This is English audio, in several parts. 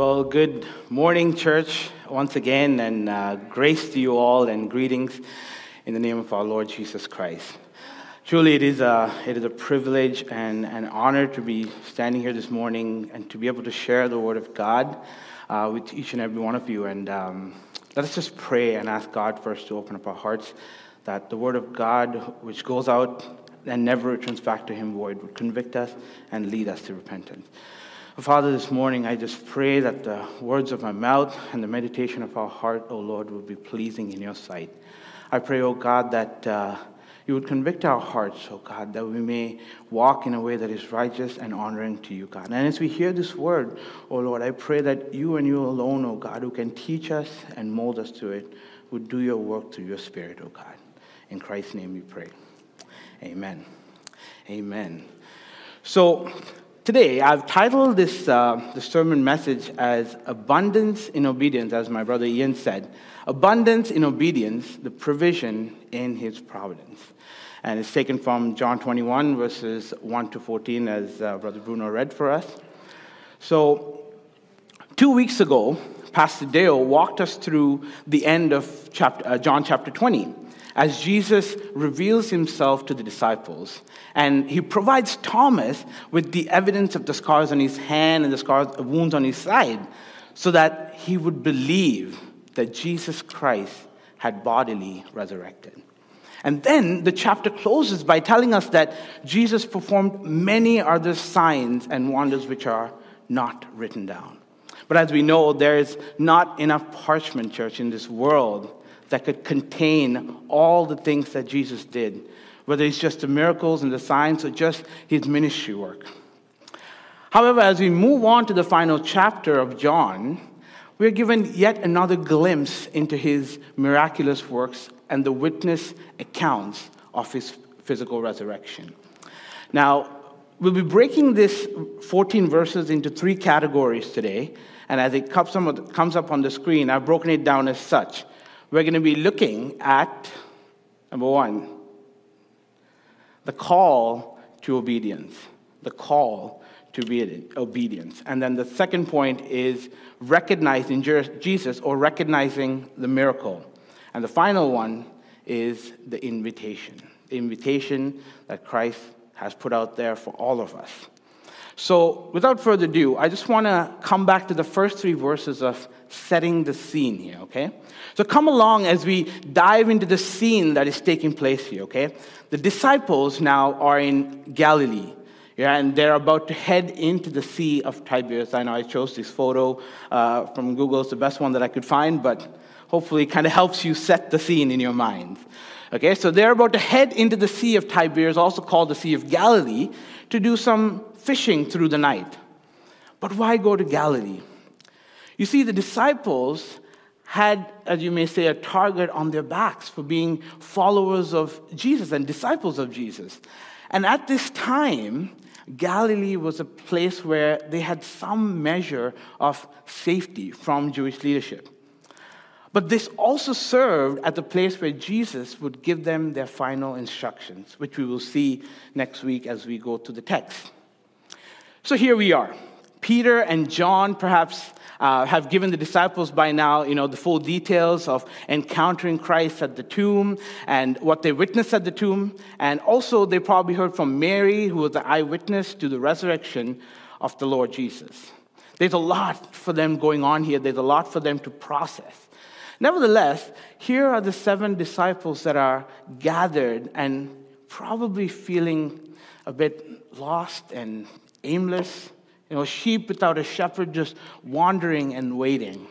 Well, good morning, church, once again, and uh, grace to you all, and greetings in the name of our Lord Jesus Christ. Truly, it is a, it is a privilege and an honor to be standing here this morning and to be able to share the Word of God uh, with each and every one of you. And um, let us just pray and ask God first to open up our hearts that the Word of God, which goes out and never returns back to Him void, would convict us and lead us to repentance. Father, this morning I just pray that the words of my mouth and the meditation of our heart, O Lord, will be pleasing in your sight. I pray, O God, that uh, you would convict our hearts, O God, that we may walk in a way that is righteous and honoring to you, God. And as we hear this word, O Lord, I pray that you and you alone, O God, who can teach us and mold us to it, would do your work through your Spirit, O God. In Christ's name we pray. Amen. Amen. So, Today, I've titled this uh, sermon message as Abundance in Obedience, as my brother Ian said. Abundance in Obedience, the provision in His providence. And it's taken from John 21, verses 1 to 14, as uh, Brother Bruno read for us. So, two weeks ago, Pastor Dale walked us through the end of chapter, uh, John chapter 20 as Jesus reveals himself to the disciples. And he provides Thomas with the evidence of the scars on his hand and the scars, uh, wounds on his side, so that he would believe that Jesus Christ had bodily resurrected. And then the chapter closes by telling us that Jesus performed many other signs and wonders which are not written down. But as we know, there is not enough parchment, church, in this world that could contain all the things that Jesus did, whether it's just the miracles and the signs or just his ministry work. However, as we move on to the final chapter of John, we're given yet another glimpse into his miraculous works and the witness accounts of his physical resurrection. Now, we'll be breaking this 14 verses into three categories today, and as it comes up on the screen, I've broken it down as such we're going to be looking at number one, the call to obedience. The call to obedience. And then the second point is recognizing Jesus or recognizing the miracle. And the final one is the invitation. The invitation that Christ has put out there for all of us. So, without further ado, I just want to come back to the first three verses of setting the scene here, okay? So, come along as we dive into the scene that is taking place here, okay? The disciples now are in Galilee. Yeah, and they're about to head into the Sea of Tiberias. I know I chose this photo uh, from Google. It's the best one that I could find, but hopefully it kind of helps you set the scene in your mind. Okay, so they're about to head into the Sea of Tiberias, also called the Sea of Galilee, to do some fishing through the night. But why go to Galilee? You see, the disciples had, as you may say, a target on their backs for being followers of Jesus and disciples of Jesus. And at this time, Galilee was a place where they had some measure of safety from Jewish leadership. But this also served as the place where Jesus would give them their final instructions, which we will see next week as we go to the text. So here we are. Peter and John perhaps uh, have given the disciples by now, you know, the full details of encountering Christ at the tomb and what they witnessed at the tomb. And also, they probably heard from Mary, who was the eyewitness to the resurrection of the Lord Jesus. There's a lot for them going on here. There's a lot for them to process. Nevertheless, here are the seven disciples that are gathered and probably feeling a bit lost and aimless, you know, sheep without a shepherd just wandering and waiting.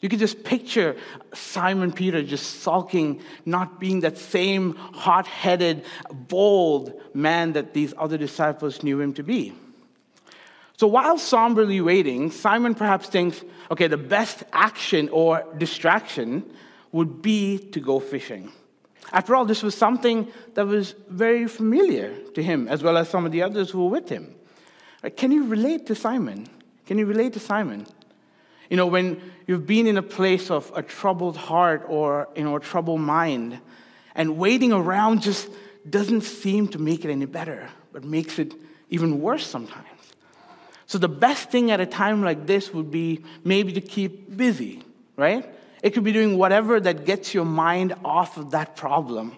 You can just picture Simon Peter just sulking, not being that same hot headed, bold man that these other disciples knew him to be. So while somberly waiting, Simon perhaps thinks, okay, the best action or distraction would be to go fishing. After all, this was something that was very familiar to him, as well as some of the others who were with him. Uh, can you relate to Simon? Can you relate to Simon? You know, when you've been in a place of a troubled heart or, you know, a troubled mind, and waiting around just doesn't seem to make it any better, but makes it even worse sometimes. So, the best thing at a time like this would be maybe to keep busy, right? It could be doing whatever that gets your mind off of that problem.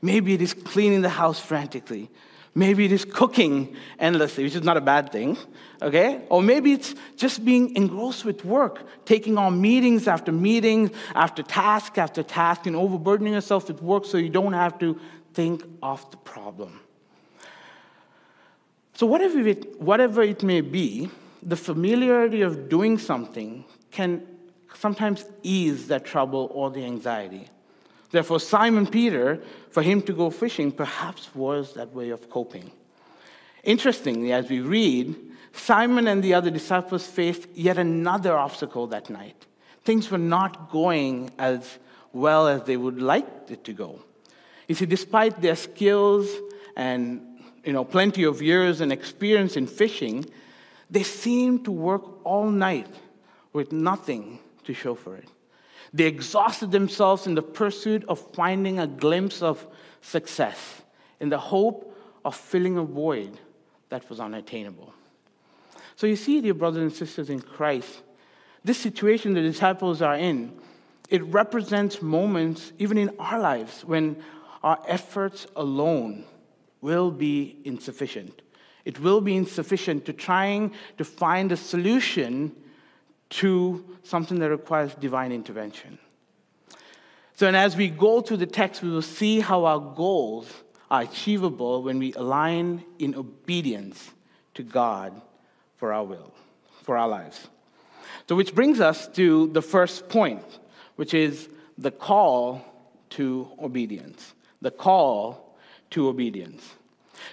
Maybe it is cleaning the house frantically. Maybe it is cooking endlessly, which is not a bad thing, okay? Or maybe it's just being engrossed with work, taking on meetings after meetings, after task after task, and overburdening yourself with work so you don't have to think of the problem. So, whatever it, whatever it may be, the familiarity of doing something can sometimes ease that trouble or the anxiety. Therefore, Simon Peter, for him to go fishing, perhaps was that way of coping. Interestingly, as we read, Simon and the other disciples faced yet another obstacle that night. Things were not going as well as they would like it to go. You see, despite their skills and you know, plenty of years and experience in fishing, they seemed to work all night with nothing to show for it. They exhausted themselves in the pursuit of finding a glimpse of success, in the hope of filling a void that was unattainable. So, you see, dear brothers and sisters in Christ, this situation the disciples are in, it represents moments, even in our lives, when our efforts alone will be insufficient. It will be insufficient to trying to find a solution to something that requires divine intervention. So, and as we go through the text, we will see how our goals are achievable when we align in obedience to God for our will, for our lives. So, which brings us to the first point, which is the call to obedience. The call to obedience.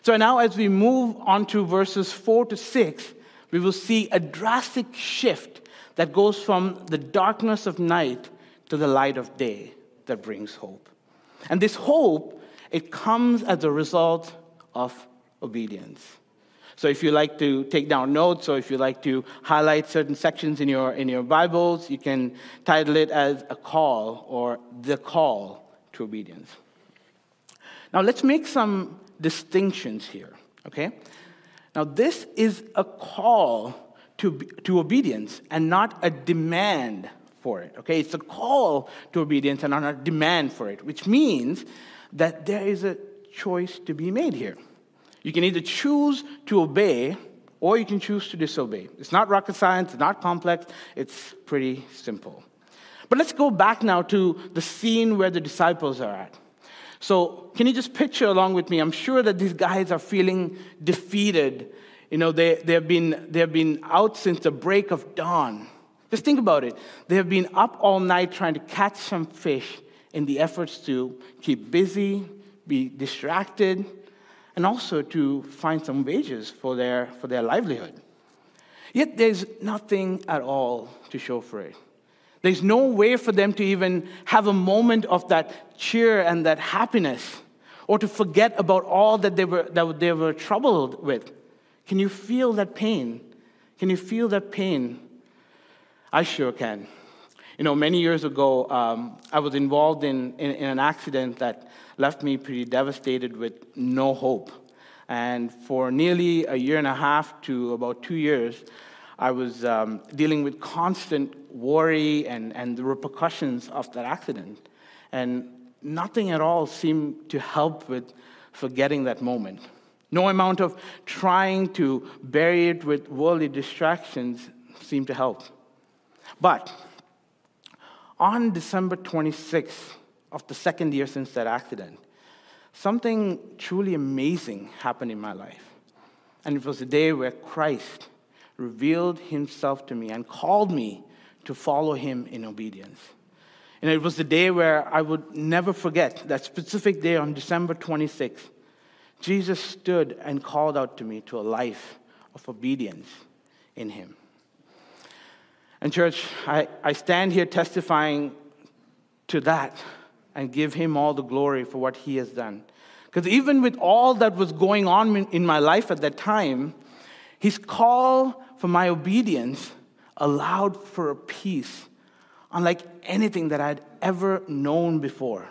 So, now as we move on to verses 4 to 6, we will see a drastic shift that goes from the darkness of night to the light of day that brings hope. And this hope, it comes as a result of obedience. So if you like to take down notes or if you like to highlight certain sections in your, in your Bibles, you can title it as a call or the call to obedience. Now let's make some distinctions here, okay? Now this is a call to, to obedience and not a demand for it. Okay, it's a call to obedience and not a demand for it, which means that there is a choice to be made here. You can either choose to obey or you can choose to disobey. It's not rocket science, it's not complex, it's pretty simple. But let's go back now to the scene where the disciples are at. So, can you just picture along with me? I'm sure that these guys are feeling defeated you know, they, they, have been, they have been out since the break of dawn. Just think about it. They have been up all night trying to catch some fish in the efforts to keep busy, be distracted, and also to find some wages for their, for their livelihood. Yet there's nothing at all to show for it. There's no way for them to even have a moment of that cheer and that happiness, or to forget about all that they were, that they were troubled with. Can you feel that pain? Can you feel that pain? I sure can. You know, many years ago, um, I was involved in, in, in, an accident that left me pretty devastated with no hope. And for nearly a year and a half to about two years, I was um, dealing with constant worry and, and the repercussions of that accident. And nothing at all seemed to help with forgetting that moment. No amount of trying to bury it with worldly distractions seemed to help. But on December 26th of the second year since that accident, something truly amazing happened in my life. And it was a day where Christ revealed himself to me and called me to follow him in obedience. And it was the day where I would never forget that specific day on December 26th Jesus stood and called out to me to a life of obedience. in him. And, church, I, I stand here testifying to that and give him all the glory for what he has done. Because even with all that was going on in my life at that time, his call for my obedience allowed for a peace unlike anything that I'd ever known before.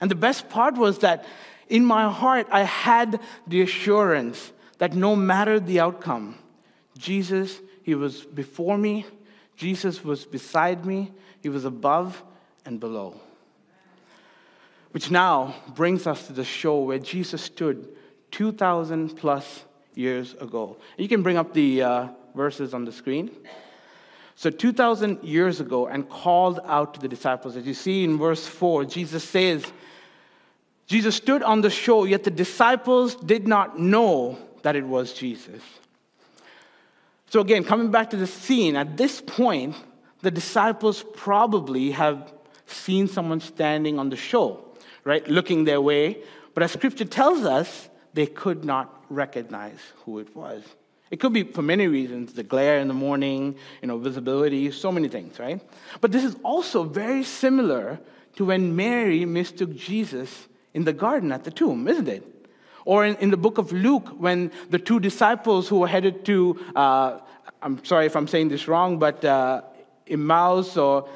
And the best part was that in my heart, I had the assurance that no matter the outcome, Jesus, He was before me, Jesus was beside me, He was above and below. Which now brings us to the show where Jesus stood 2,000 plus years ago. You can bring up the uh, verses on the screen. So, 2,000 years ago, and called out to the disciples. As you see in verse 4, Jesus says, Jesus stood on the shore, yet the disciples did not know that it was Jesus. So, again, coming back to the scene, at this point, the disciples probably have seen someone standing on the shore, right, looking their way. But as scripture tells us, they could not recognize who it was. It could be for many reasons the glare in the morning, you know, visibility, so many things, right? But this is also very similar to when Mary mistook Jesus in the garden at the tomb, isn't it? Or in, in the book of Luke, when the two disciples who were headed to, uh, I'm sorry if I'm saying this wrong, but uh, Emmaus or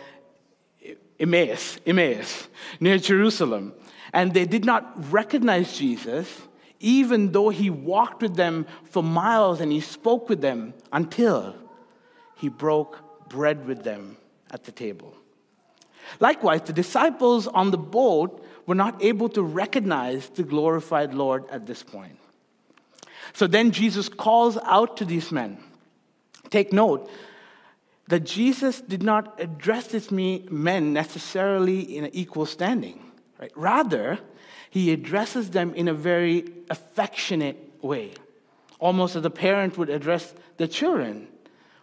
Emmaus, Emmaus, near Jerusalem, and they did not recognize Jesus even though he walked with them for miles and he spoke with them until he broke bread with them at the table. Likewise, the disciples on the boat were not able to recognize the glorified Lord at this point. So then Jesus calls out to these men. Take note that Jesus did not address these men necessarily in an equal standing. Right? Rather, he addresses them in a very affectionate way, almost as a parent would address the children,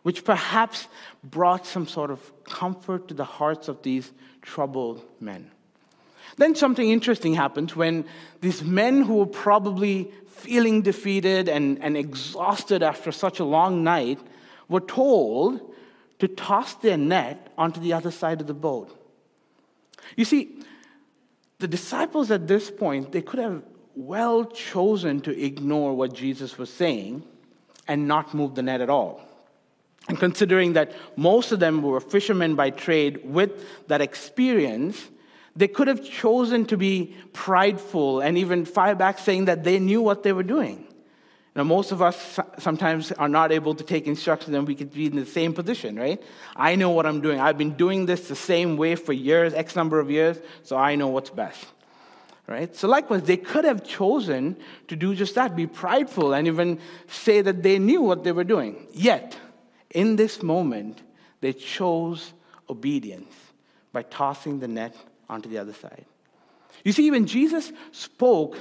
which perhaps brought some sort of comfort to the hearts of these troubled men. Then something interesting happened when these men who were probably feeling defeated and, and exhausted after such a long night were told to toss their net onto the other side of the boat. You see, the disciples at this point, they could have well chosen to ignore what Jesus was saying and not move the net at all. And considering that most of them were fishermen by trade with that experience, they could have chosen to be prideful and even fire back saying that they knew what they were doing. Now, most of us sometimes are not able to take instructions and we could be in the same position, right? I know what I'm doing. I've been doing this the same way for years, X number of years, so I know what's best, right? So, likewise, they could have chosen to do just that, be prideful, and even say that they knew what they were doing. Yet, in this moment, they chose obedience by tossing the net onto the other side. You see, when Jesus spoke,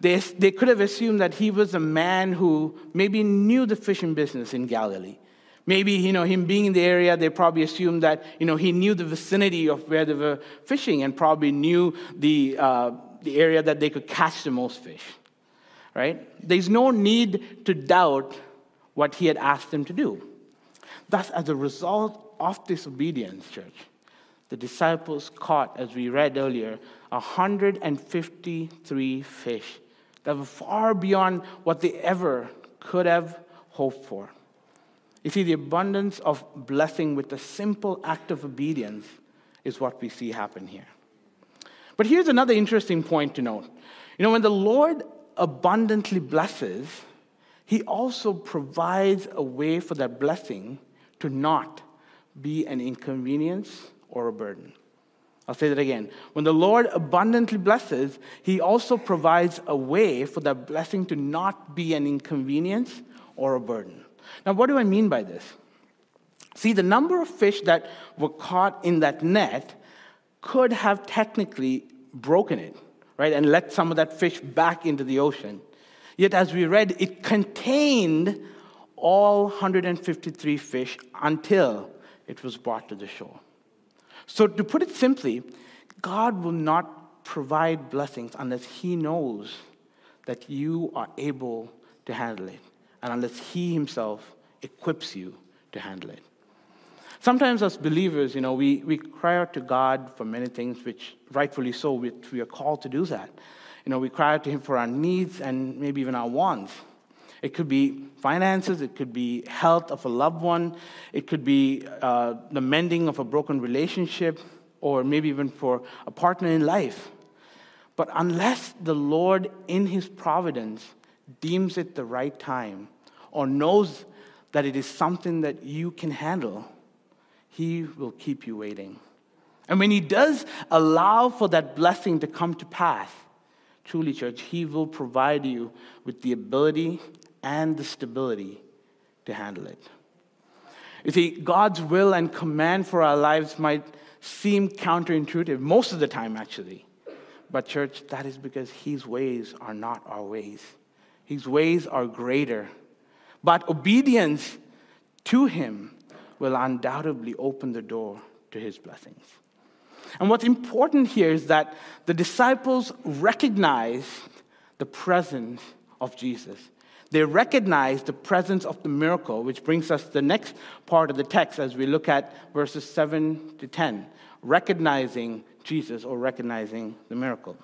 they, they could have assumed that he was a man who maybe knew the fishing business in Galilee. Maybe, you know, him being in the area, they probably assumed that, you know, he knew the vicinity of where they were fishing and probably knew the, uh, the area that they could catch the most fish, right? There's no need to doubt what he had asked them to do. Thus, as a result of disobedience, church, the disciples caught, as we read earlier, 153 fish that were far beyond what they ever could have hoped for. You see, the abundance of blessing with the simple act of obedience is what we see happen here. But here's another interesting point to note. You know, when the Lord abundantly blesses, He also provides a way for that blessing to not be an inconvenience or a burden. I'll say that again. When the Lord abundantly blesses, He also provides a way for that blessing to not be an inconvenience or a burden. Now, what do I mean by this? See, the number of fish that were caught in that net could have technically broken it, right, and let some of that fish back into the ocean. Yet, as we read, it contained all 153 fish until it was brought to the shore. So, to put it simply, God will not provide blessings unless He knows that you are able to handle it, and unless He Himself equips you to handle it. Sometimes, as believers, you know, we, we cry out to God for many things, which rightfully so, which we are called to do that. You know, we cry out to Him for our needs and maybe even our wants. It could be finances, it could be health of a loved one, it could be uh, the mending of a broken relationship, or maybe even for a partner in life. But unless the Lord, in His providence, deems it the right time or knows that it is something that you can handle, he will keep you waiting. And when He does allow for that blessing to come to pass, truly, church, He will provide you with the ability and the stability to handle it. You see, God's will and command for our lives might seem counterintuitive, most of the time, actually. But, church, that is because His ways are not our ways. His ways are greater. But obedience to Him will undoubtedly open the door to his blessings. And what's important here is that the disciples recognized the presence of Jesus. They recognized the presence of the miracle, which brings us to the next part of the text as we look at verses 7 to 10, recognizing Jesus or recognizing the miracle.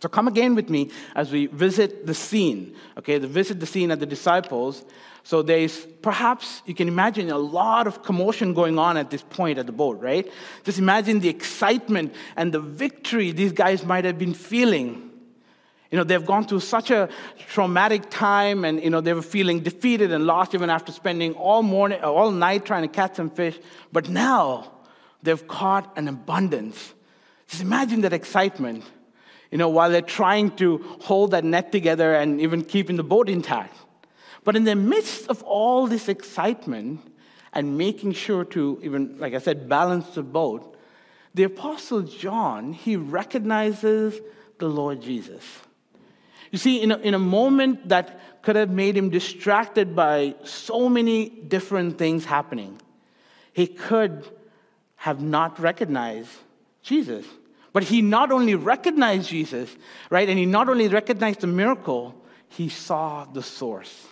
So come again with me as we visit the scene. Okay, the visit the scene of the disciples so there's perhaps, you can imagine a lot of commotion going on at this point at the boat, right? Just imagine the excitement and the victory these guys might have been feeling. You know, they've gone through such a traumatic time and, you know, they were feeling defeated and lost even after spending all morning, all night trying to catch some fish. But now they've caught an abundance. Just imagine that excitement, you know, while they're trying to hold that net together and even keeping the boat intact. But in the midst of all this excitement and making sure to, even, like I said, balance the boat, the Apostle John, he recognizes the Lord Jesus. You see, in a, in a moment that could have made him distracted by so many different things happening, he could have not recognized Jesus. But he not only recognized Jesus, right, and he not only recognized the miracle, he saw the source.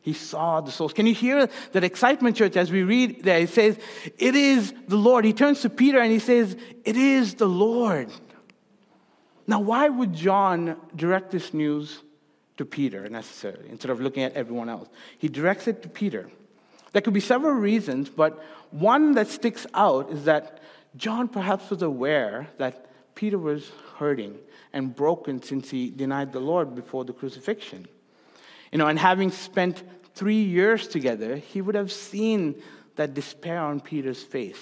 He saw the source. Can you hear that excitement, church, as we read there? He says, It is the Lord. He turns to Peter and he says, It is the Lord. Now, why would John direct this news to Peter necessarily instead of looking at everyone else? He directs it to Peter. There could be several reasons, but one that sticks out is that John perhaps was aware that Peter was hurting and broken since he denied the Lord before the crucifixion. You know, and having spent three years together, he would have seen that despair on Peter's face.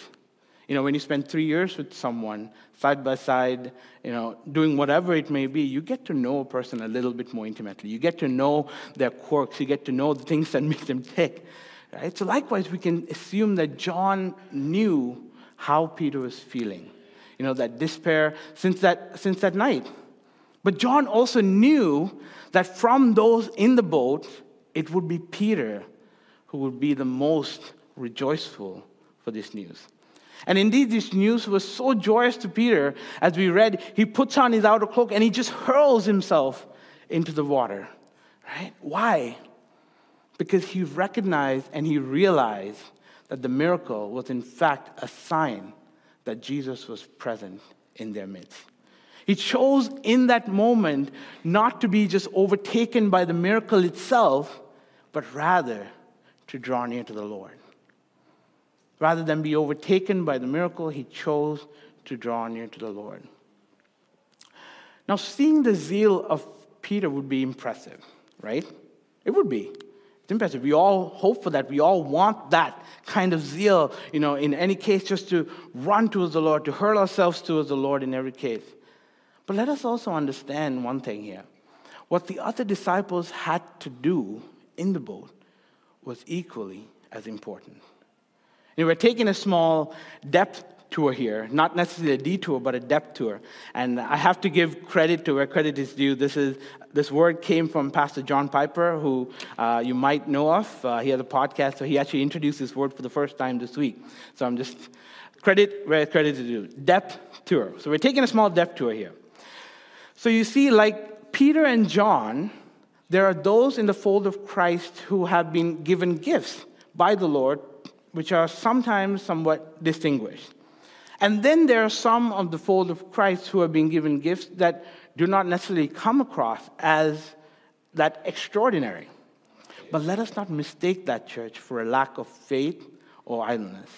You know, when you spend three years with someone, side by side, you know, doing whatever it may be, you get to know a person a little bit more intimately. You get to know their quirks. You get to know the things that make them tick. Right? So, likewise, we can assume that John knew how Peter was feeling. You know, that despair since that, since that night. But John also knew that from those in the boat, it would be Peter who would be the most rejoiceful for this news. And indeed, this news was so joyous to Peter, as we read, he puts on his outer cloak and he just hurls himself into the water. Right? Why? Because he recognized and he realized that the miracle was, in fact, a sign that Jesus was present in their midst. He chose in that moment not to be just overtaken by the miracle itself, but rather to draw near to the Lord. Rather than be overtaken by the miracle, he chose to draw near to the Lord. Now, seeing the zeal of Peter would be impressive, right? It would be. It's impressive. We all hope for that. We all want that kind of zeal, you know, in any case, just to run towards the Lord, to hurl ourselves towards the Lord in every case. But let us also understand one thing here. What the other disciples had to do in the boat was equally as important. And we're taking a small depth tour here, not necessarily a detour, but a depth tour. And I have to give credit to where credit is due. This, is, this word came from Pastor John Piper, who uh, you might know of. Uh, he has a podcast, so he actually introduced this word for the first time this week. So I'm just credit where credit is due. Depth tour. So we're taking a small depth tour here. So you see, like Peter and John, there are those in the fold of Christ who have been given gifts, by the Lord, which are sometimes somewhat distinguished. And then there are some of the fold of Christ who are being given gifts that do not necessarily come across as that extraordinary. But let us not mistake that church for a lack of faith or idleness.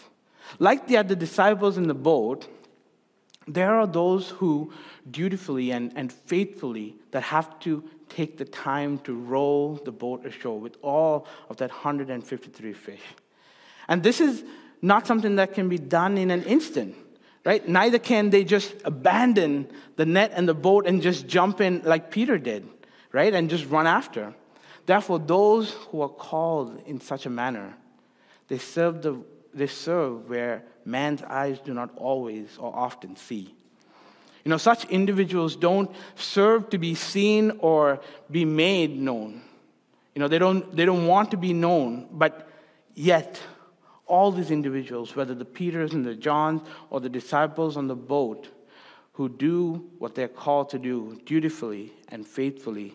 Like the other disciples in the boat, there are those who dutifully and, and faithfully that have to take the time to row the boat ashore with all of that 153 fish. And this is not something that can be done in an instant, right? Neither can they just abandon the net and the boat and just jump in like Peter did, right? And just run after. Therefore, those who are called in such a manner, they serve, the, they serve where man's eyes do not always or often see. You know, such individuals don't serve to be seen or be made known. You know, they don't, they don't want to be known, but yet, all these individuals, whether the Peters and the Johns or the disciples on the boat, who do what they're called to do dutifully and faithfully,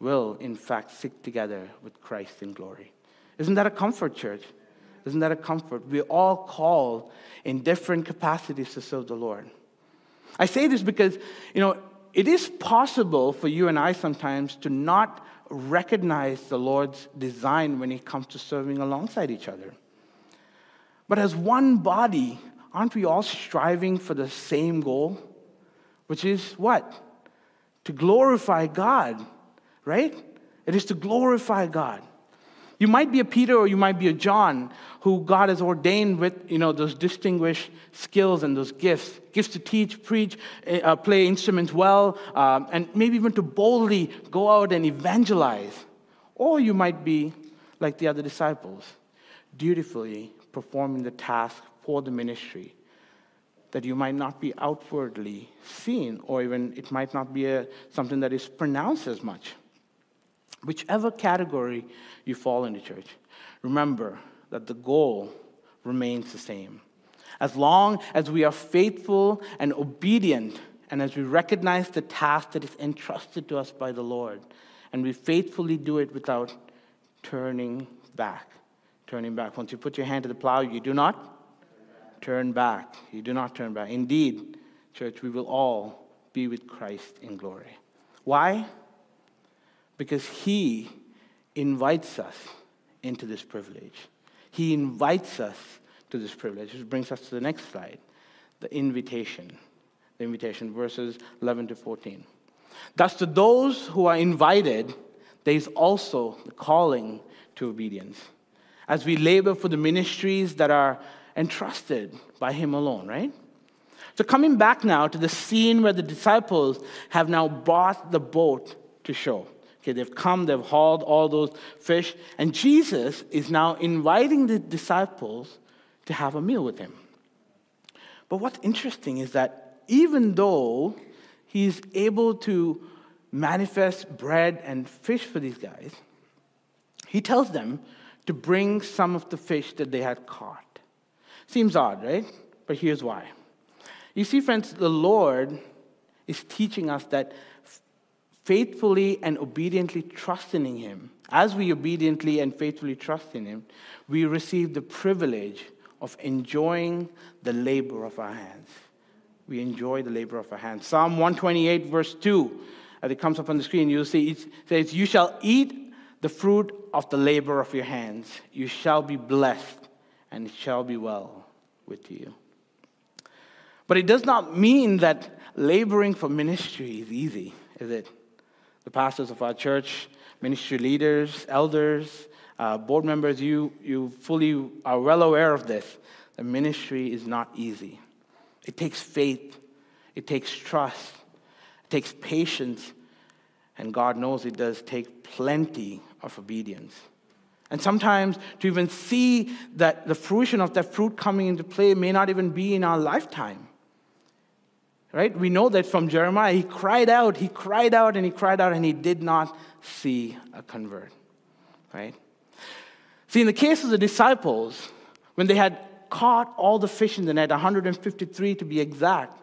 will in fact sit together with Christ in glory. Isn't that a comfort, church? Isn't that a comfort? We're all called in different capacities to serve the Lord. I say this because, you know, it is possible for you and I sometimes to not recognize the Lord's design when it comes to serving alongside each other. But as one body, aren't we all striving for the same goal? Which is what? To glorify God, right? It is to glorify God. You might be a Peter or you might be a John who God has ordained with you know, those distinguished skills and those gifts gifts to teach, preach, eh, uh, play instruments well, um, and maybe even to boldly go out and evangelize. Or you might be like the other disciples, dutifully performing the task for the ministry that you might not be outwardly seen, or even it might not be a, something that is pronounced as much. Whichever category you fall into, church, remember that the goal remains the same. As long as we are faithful and obedient, and as we recognize the task that is entrusted to us by the Lord, and we faithfully do it without turning back. Turning back. Once you put your hand to the plow, you do not turn back. You do not turn back. Indeed, church, we will all be with Christ in glory. Why? Because He invites us into this privilege. He invites us to this privilege, which brings us to the next slide the invitation. The invitation, verses 11 to 14. Thus, to those who are invited, there is also the calling to obedience. As we labor for the ministries that are entrusted by Him alone, right? So, coming back now to the scene where the disciples have now bought the boat to show. Okay, they've come, they've hauled all those fish, and Jesus is now inviting the disciples to have a meal with him. But what's interesting is that even though he's able to manifest bread and fish for these guys, he tells them to bring some of the fish that they had caught. Seems odd, right? But here's why. You see, friends, the Lord is teaching us that faithfully and obediently trusting in Him, as we obediently and faithfully trust in Him, we receive the privilege of enjoying the labor of our hands. We enjoy the labor of our hands. Psalm 128, verse 2, as it comes up on the screen, you'll see it says, You shall eat the fruit of the labor of your hands. You shall be blessed, and it shall be well with you. But it does not mean that laboring for ministry is easy, is it? The pastors of our church, ministry leaders, elders, uh, board members, you, you fully are well aware of this. The ministry is not easy. It takes faith, it takes trust, it takes patience, and God knows it does take plenty of obedience. And sometimes to even see that the fruition of that fruit coming into play may not even be in our lifetime. Right? We know that from Jeremiah. He cried out, he cried out, and he cried out, and he did not see a convert. Right? See, in the case of the disciples, when they had caught all the fish in the net, 153 to be exact,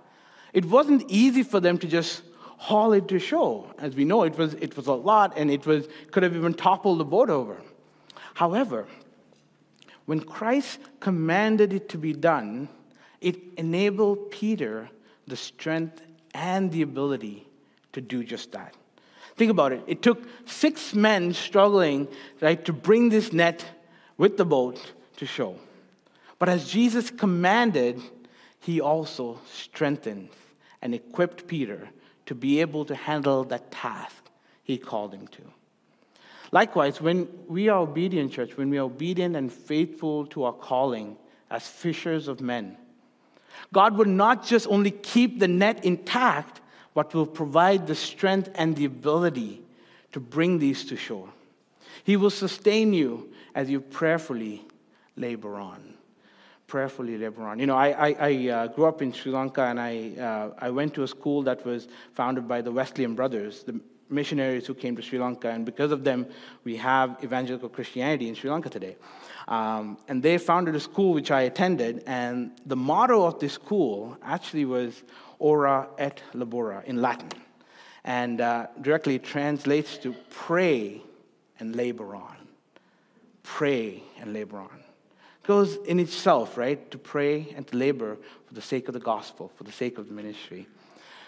it wasn't easy for them to just haul it to shore. As we know, it was, it was a lot and it was, could have even toppled the boat over. However, when Christ commanded it to be done, it enabled Peter the strength and the ability to do just that. Think about it. It took six men struggling, right, to bring this net with the boat to shore. But as Jesus commanded, he also strengthened and equipped Peter to be able to handle that task he called him to. Likewise, when we are obedient, church, when we are obedient and faithful to our calling as fishers of men, God will not just only keep the net intact, but will provide the strength and the ability to bring these to shore. He will sustain you as you prayerfully labor on. Prayerfully labor on. You know, I, I, I uh, grew up in Sri Lanka and I, uh, I went to a school that was founded by the Wesleyan brothers, the missionaries who came to Sri Lanka, and because of them, we have evangelical Christianity in Sri Lanka today. Um, and they founded a school which I attended, and the motto of this school actually was Ora et Labora in Latin, and uh, directly translates to pray and labor on. Pray and labor on. Goes in itself, right? To pray and to labor for the sake of the gospel, for the sake of the ministry.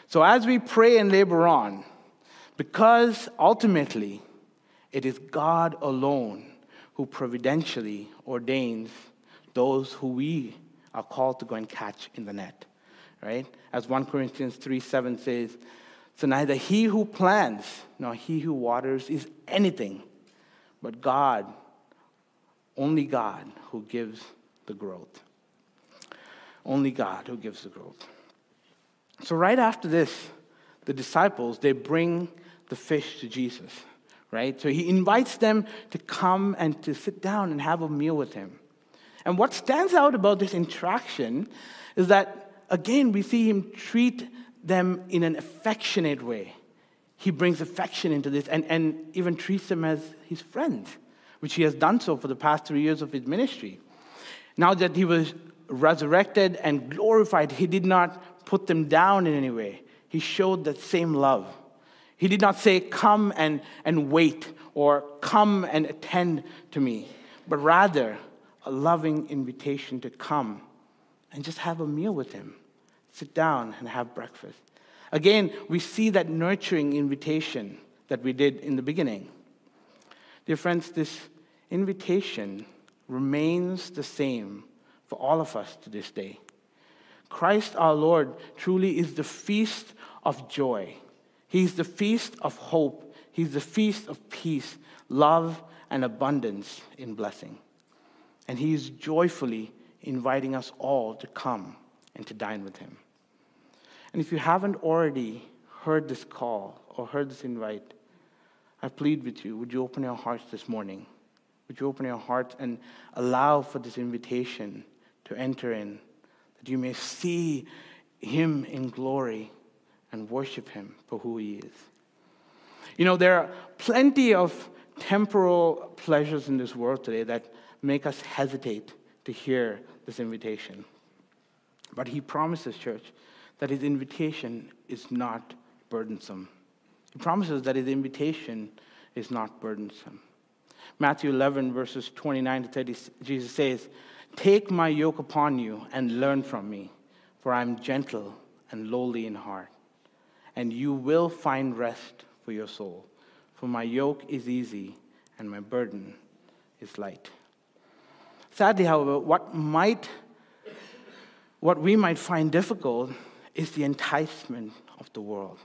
So as we pray and labor on, because ultimately it is God alone who providentially ordains those who we are called to go and catch in the net, right? As 1 Corinthians 3 7 says, so neither he who plants nor he who waters is anything, but God, only God who gives the growth. Only God who gives the growth. So right after this, the disciples, they bring the fish to Jesus, right? So he invites them to come and to sit down and have a meal with him. And what stands out about this interaction is that, again, we see him treat them in an affectionate way. He brings affection into this and, and even treats them as his friends, which he has done so for the past three years of his ministry. Now that he was resurrected and glorified, he did not put them down in any way. He showed that same love. He did not say, Come and, and wait, or come and attend to me, but rather a loving invitation to come and just have a meal with him, sit down and have breakfast. Again, we see that nurturing invitation that we did in the beginning. Dear friends, this invitation remains the same for all of us to this day. Christ our Lord truly is the feast of joy He's the feast of hope. He's the feast of peace, love, and abundance in blessing. And He is joyfully inviting us all to come and to dine with Him. And if you haven't already heard this call or heard this invite, I plead with you would you open your hearts this morning? Would you open your hearts and allow for this invitation to enter in, that you may see Him in glory and worship Him for who He is. You know, there are plenty of temporal pleasures in this world today that make us hesitate to hear this invitation. But He promises, church, that His invitation is not burdensome. He promises that His invitation is not burdensome. Matthew 11, verses 29 to 30, Jesus says, Take my yoke upon you and learn from me, for I am gentle and lowly in heart and you will find rest for your soul. For my yoke is easy and my burden is light. Sadly, however, what might what we might find difficult is the enticement of the world.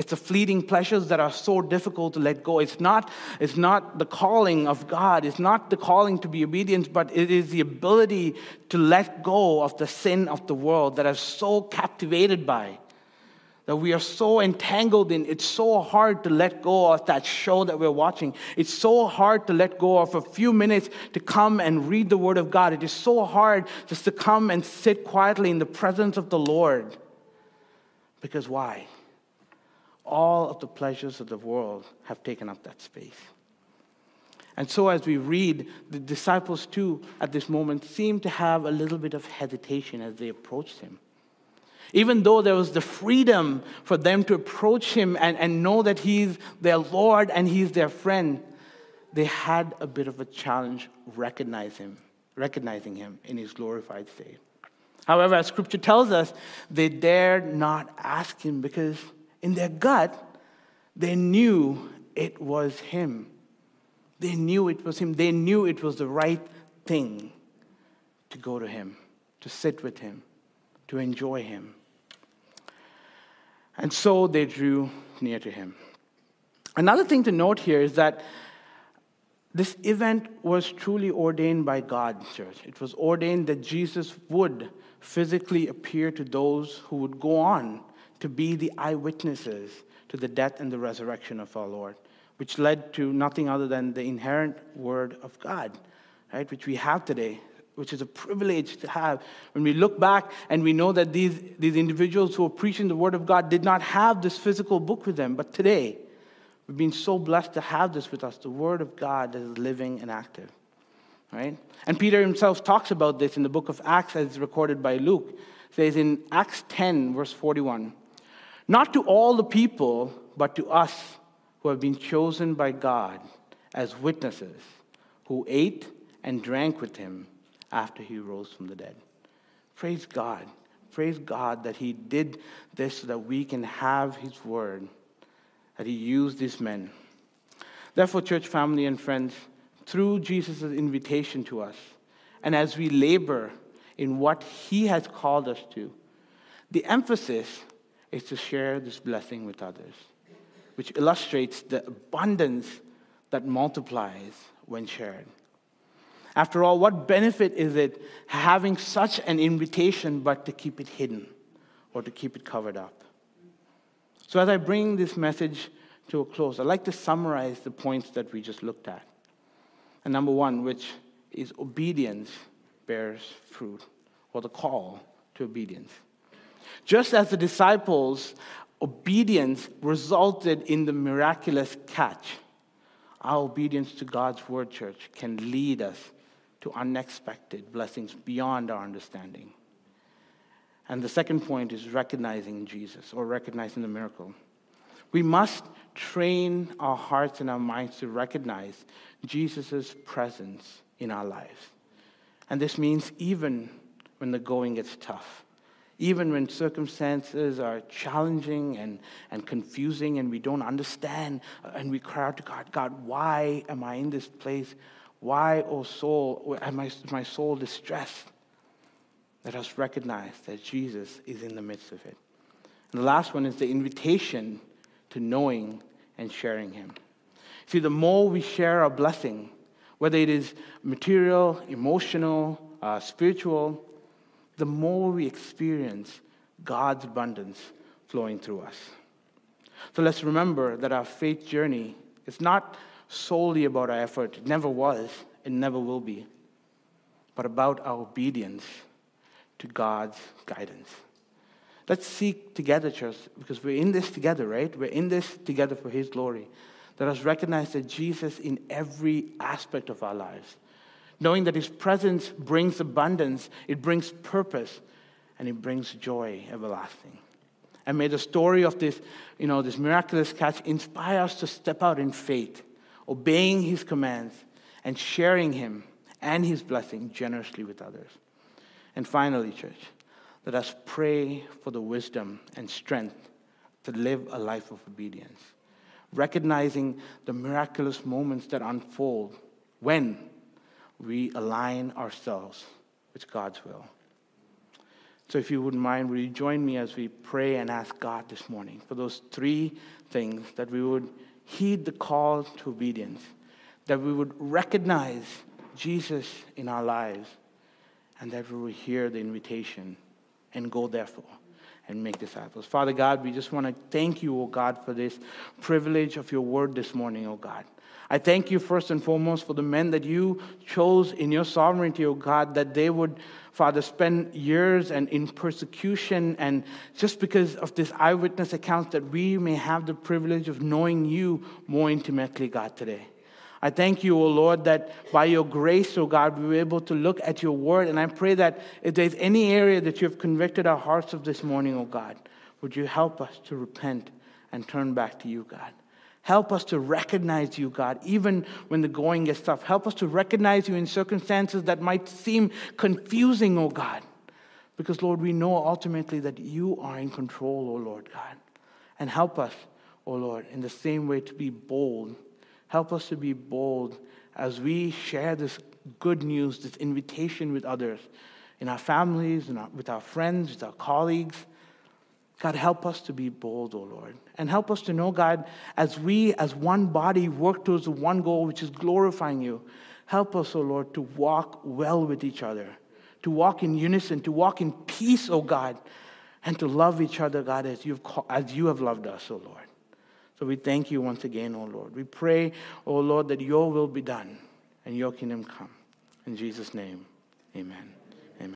It's the fleeting pleasures that are so difficult to let go. It's not, it's not the calling of God, it's not the calling to be obedient, but it is the ability to let go of the sin of the world that are so captivated by that we are so entangled in. It's so hard to let go of that show that we're watching. It's so hard to let go of a few minutes to come and read the Word of God. It is so hard just to come and sit quietly in the presence of the Lord. Because why? All of the pleasures of the world have taken up that space. And so, as we read, the disciples too, at this moment, seem to have a little bit of hesitation as they approached him. Even though there was the freedom for them to approach him and, and know that he's their Lord and he's their friend, they had a bit of a challenge recognize him, recognizing him in his glorified state. However, as scripture tells us, they dared not ask him because in their gut, they knew it was him. They knew it was him. They knew it was the right thing to go to him, to sit with him, to enjoy him. And so they drew near to him. Another thing to note here is that this event was truly ordained by God, church. It was ordained that Jesus would physically appear to those who would go on to be the eyewitnesses to the death and the resurrection of our Lord, which led to nothing other than the inerrant word of God, right, which we have today, which is a privilege to have. When we look back and we know that these, these individuals who are preaching the word of God did not have this physical book with them, but today, We've been so blessed to have this with us, the Word of God that is living and active. Right? And Peter himself talks about this in the book of Acts as recorded by Luke. It says in Acts 10, verse 41, Not to all the people, but to us who have been chosen by God as witnesses, who ate and drank with him after he rose from the dead. Praise God. Praise God that he did this so that we can have his word that he used these men. Therefore, church family and friends, through Jesus' invitation to us, and as we labor in what he has called us to, the emphasis is to share this blessing with others, which illustrates the abundance that multiplies when shared. After all, what benefit is it having such an invitation but to keep it hidden or to keep it covered up? So, as I bring this message to a close, I'd like to summarize the points that we just looked at. And number one, which is obedience bears fruit, or the call to obedience. Just as the disciples' obedience resulted in the miraculous catch, our obedience to God's word, church, can lead us to unexpected blessings beyond our understanding. And the second point is recognizing Jesus or recognizing the miracle. We must train our hearts and our minds to recognize Jesus' presence in our lives. And this means even when the going gets tough, even when circumstances are challenging and, and confusing and we don't understand, and we cry out to God, God, why am I in this place? Why, oh soul, am I, my soul distressed? Let us recognize that Jesus is in the midst of it. And the last one is the invitation to knowing and sharing Him. See, the more we share our blessing, whether it is material, emotional, uh, spiritual, the more we experience God's abundance flowing through us. So let's remember that our faith journey is not solely about our effort. It never was, it never will be, but about our obedience to God's guidance. Let's seek together, church, because we're in this together, right? We're in this together for His glory. Let us recognize that Jesus in every aspect of our lives, knowing that His presence brings abundance, it brings purpose, and it brings joy everlasting. And may the story of this, you know, this miraculous catch inspire us to step out in faith, obeying His commands, and sharing Him and His blessing generously with others. And finally, church, let us pray for the wisdom and strength to live a life of obedience, recognizing the miraculous moments that unfold when we align ourselves with God's will. So, if you wouldn't mind, will you join me as we pray and ask God this morning for those three things that we would heed the call to obedience, that we would recognize Jesus in our lives, and that we will hear the invitation and go therefore and make disciples. Father God, we just want to thank you, O God, for this privilege of your word this morning, O God. I thank you first and foremost for the men that you chose in your sovereignty, O God, that they would, Father, spend years and in persecution and just because of this eyewitness account that we may have the privilege of knowing you more intimately, God, today. I thank you, O Lord, that by your grace, O God, we were able to look at your word. And I pray that if there's any area that you have convicted our hearts of this morning, O God, would you help us to repent and turn back to you, God? Help us to recognize you, God, even when the going gets tough. Help us to recognize you in circumstances that might seem confusing, oh God. Because, Lord, we know ultimately that you are in control, oh Lord God. And help us, oh Lord, in the same way to be bold. Help us to be bold as we share this good news, this invitation with others, in our families, in our, with our friends, with our colleagues. God, help us to be bold, O oh Lord. And help us to know, God, as we, as one body, work towards the one goal, which is glorifying you, help us, O oh Lord, to walk well with each other, to walk in unison, to walk in peace, O oh God, and to love each other, God, as, you've, as you have loved us, O Lord. So we thank you once again, O Lord. We pray, O Lord, that your will be done and your kingdom come. In Jesus' name, amen.